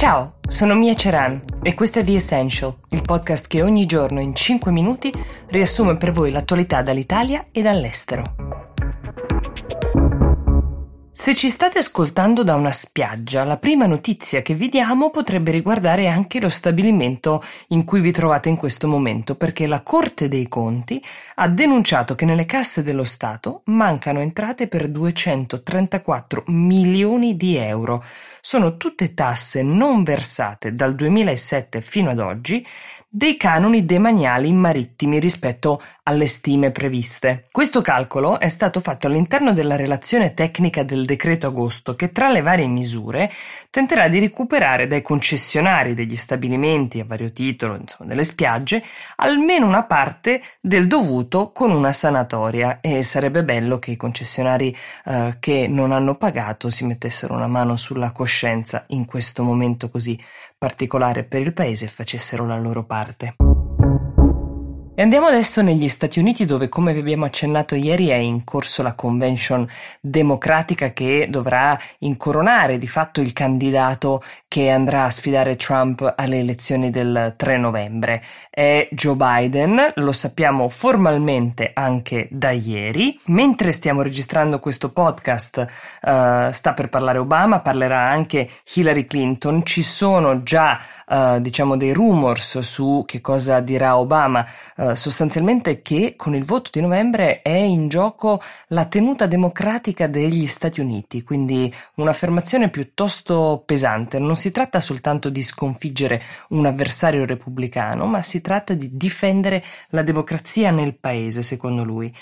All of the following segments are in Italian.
Ciao, sono Mia Ceran e questo è The Essential, il podcast che ogni giorno in 5 minuti riassume per voi l'attualità dall'Italia e dall'estero. Se ci state ascoltando da una spiaggia, la prima notizia che vi diamo potrebbe riguardare anche lo stabilimento in cui vi trovate in questo momento, perché la Corte dei Conti ha denunciato che nelle casse dello Stato mancano entrate per 234 milioni di euro. Sono tutte tasse non versate dal 2007 fino ad oggi dei canoni demaniali marittimi rispetto alle stime previste. Questo calcolo è stato fatto all'interno della relazione tecnica del decreto agosto che tra le varie misure tenterà di recuperare dai concessionari degli stabilimenti a vario titolo, insomma delle spiagge, almeno una parte del dovuto con una sanatoria e sarebbe bello che i concessionari eh, che non hanno pagato si mettessero una mano sulla coscienza in questo momento così particolare per il paese e facessero la loro parte. E andiamo adesso negli Stati Uniti dove, come vi abbiamo accennato ieri, è in corso la convention democratica che dovrà incoronare di fatto il candidato che andrà a sfidare Trump alle elezioni del 3 novembre. È Joe Biden, lo sappiamo formalmente anche da ieri. Mentre stiamo registrando questo podcast, uh, sta per parlare Obama, parlerà anche Hillary Clinton. Ci sono già, uh, diciamo, dei rumors su che cosa dirà Obama. Uh, sostanzialmente che con il voto di novembre è in gioco la tenuta democratica degli Stati Uniti, quindi un'affermazione piuttosto pesante. Non si tratta soltanto di sconfiggere un avversario repubblicano, ma si tratta di difendere la democrazia nel paese, secondo lui.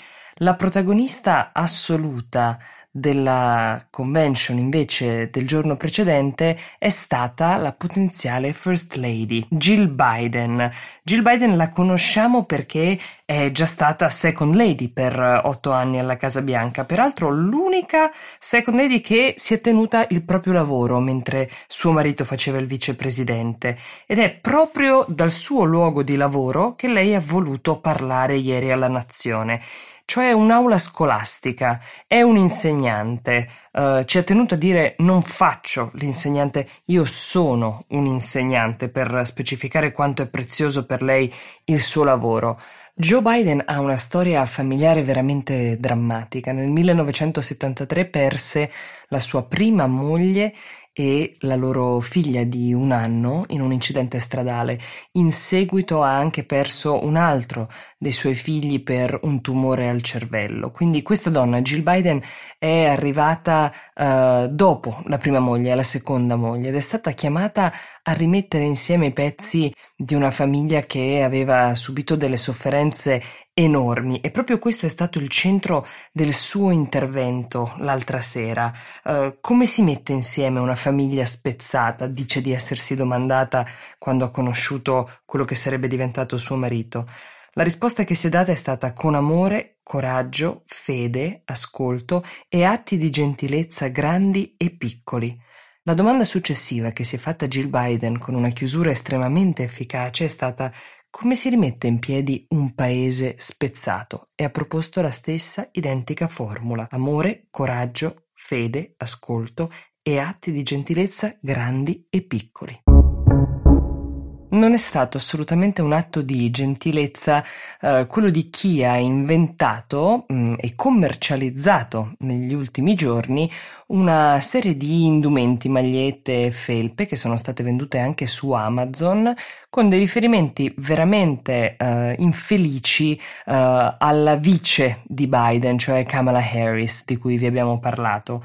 La protagonista assoluta della convention invece del giorno precedente è stata la potenziale First Lady, Jill Biden. Jill Biden la conosciamo perché è già stata Second Lady per otto anni alla Casa Bianca, peraltro l'unica Second Lady che si è tenuta il proprio lavoro mentre suo marito faceva il vicepresidente. Ed è proprio dal suo luogo di lavoro che lei ha voluto parlare ieri alla nazione cioè un'aula scolastica, è un insegnante, uh, ci ha tenuto a dire non faccio l'insegnante, io sono un insegnante per specificare quanto è prezioso per lei il suo lavoro. Joe Biden ha una storia familiare veramente drammatica. Nel 1973 perse la sua prima moglie e la loro figlia di un anno in un incidente stradale. In seguito ha anche perso un altro dei suoi figli per un tumore al cervello. Quindi questa donna, Jill Biden, è arrivata uh, dopo la prima moglie, la seconda moglie, ed è stata chiamata a rimettere insieme i pezzi di una famiglia che aveva subito delle sofferenze enormi e proprio questo è stato il centro del suo intervento l'altra sera. Uh, come si mette insieme una famiglia spezzata? Dice di essersi domandata quando ha conosciuto quello che sarebbe diventato suo marito. La risposta che si è data è stata con amore, coraggio, fede, ascolto e atti di gentilezza grandi e piccoli. La domanda successiva che si è fatta Jill Biden con una chiusura estremamente efficace è stata come si rimette in piedi un paese spezzato e ha proposto la stessa identica formula. Amore, coraggio, fede, ascolto e atti di gentilezza grandi e piccoli. Non è stato assolutamente un atto di gentilezza eh, quello di chi ha inventato mh, mm, e commercializzato negli ultimi giorni una serie di indumenti, magliette e felpe che sono state vendute anche su Amazon con dei riferimenti veramente eh, infelici eh, alla vice di Biden, cioè Kamala Harris, di cui vi abbiamo parlato.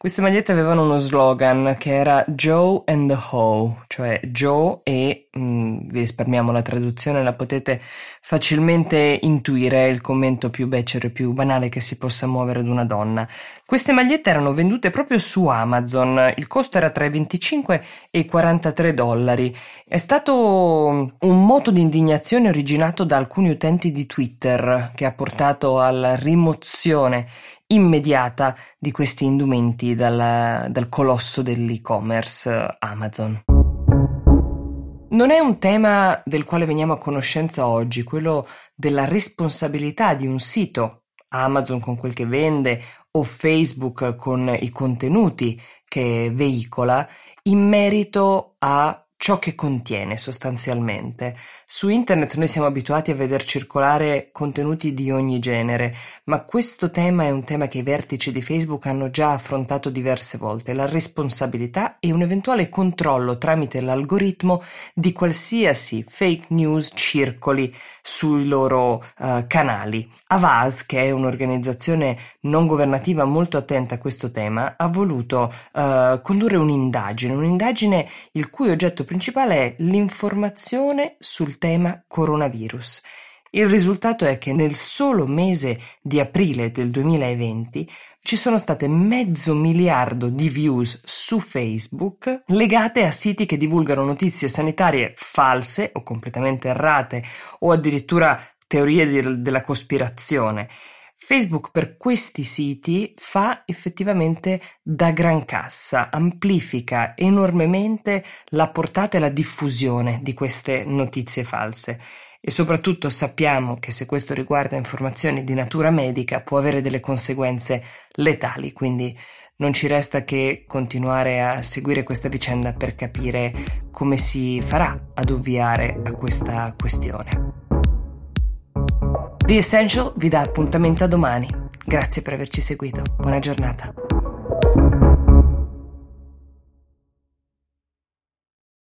Queste magliette avevano uno slogan che era Joe and the Hoe, cioè Joe e, mh, mm, vi risparmiamo la traduzione, la potete facilmente intuire, il commento più becero e più banale che si possa muovere ad una donna. Queste magliette erano vendute proprio su Amazon, il costo era tra i 25 e i 43 dollari. È stato un moto di indignazione originato da alcuni utenti di Twitter che ha portato alla rimozione immediata di questi indumenti dal, dal colosso dell'e-commerce eh, Amazon. Non è un tema del quale veniamo a conoscenza oggi, quello della responsabilità di un sito Amazon con quel che vende o Facebook con i contenuti che veicola in merito a ciò che contiene sostanzialmente. Su internet noi siamo abituati a veder circolare contenuti di ogni genere, ma questo tema è un tema che i vertici di Facebook hanno già affrontato diverse volte, la responsabilità e un eventuale controllo tramite l'algoritmo di qualsiasi fake news circoli sui loro uh, canali. Avaz, che è un'organizzazione non governativa molto attenta a questo tema, ha voluto uh, condurre un'indagine, un'indagine il cui oggetto principale è l'informazione sul tema coronavirus. Il risultato è che nel solo mese di aprile del 2020 ci sono state mezzo miliardo di views su Facebook legate a siti che divulgano notizie sanitarie false o completamente errate o addirittura teorie di, della cospirazione. Facebook per questi siti fa effettivamente da gran cassa, amplifica enormemente la portata e la diffusione di queste notizie false e soprattutto sappiamo che se questo riguarda informazioni di natura medica può avere delle conseguenze letali, quindi non ci resta che continuare a seguire questa vicenda per capire come si farà ad ovviare a questa questione. The Essential vi dà appuntamento a domani. Grazie per averci seguito. Buona giornata.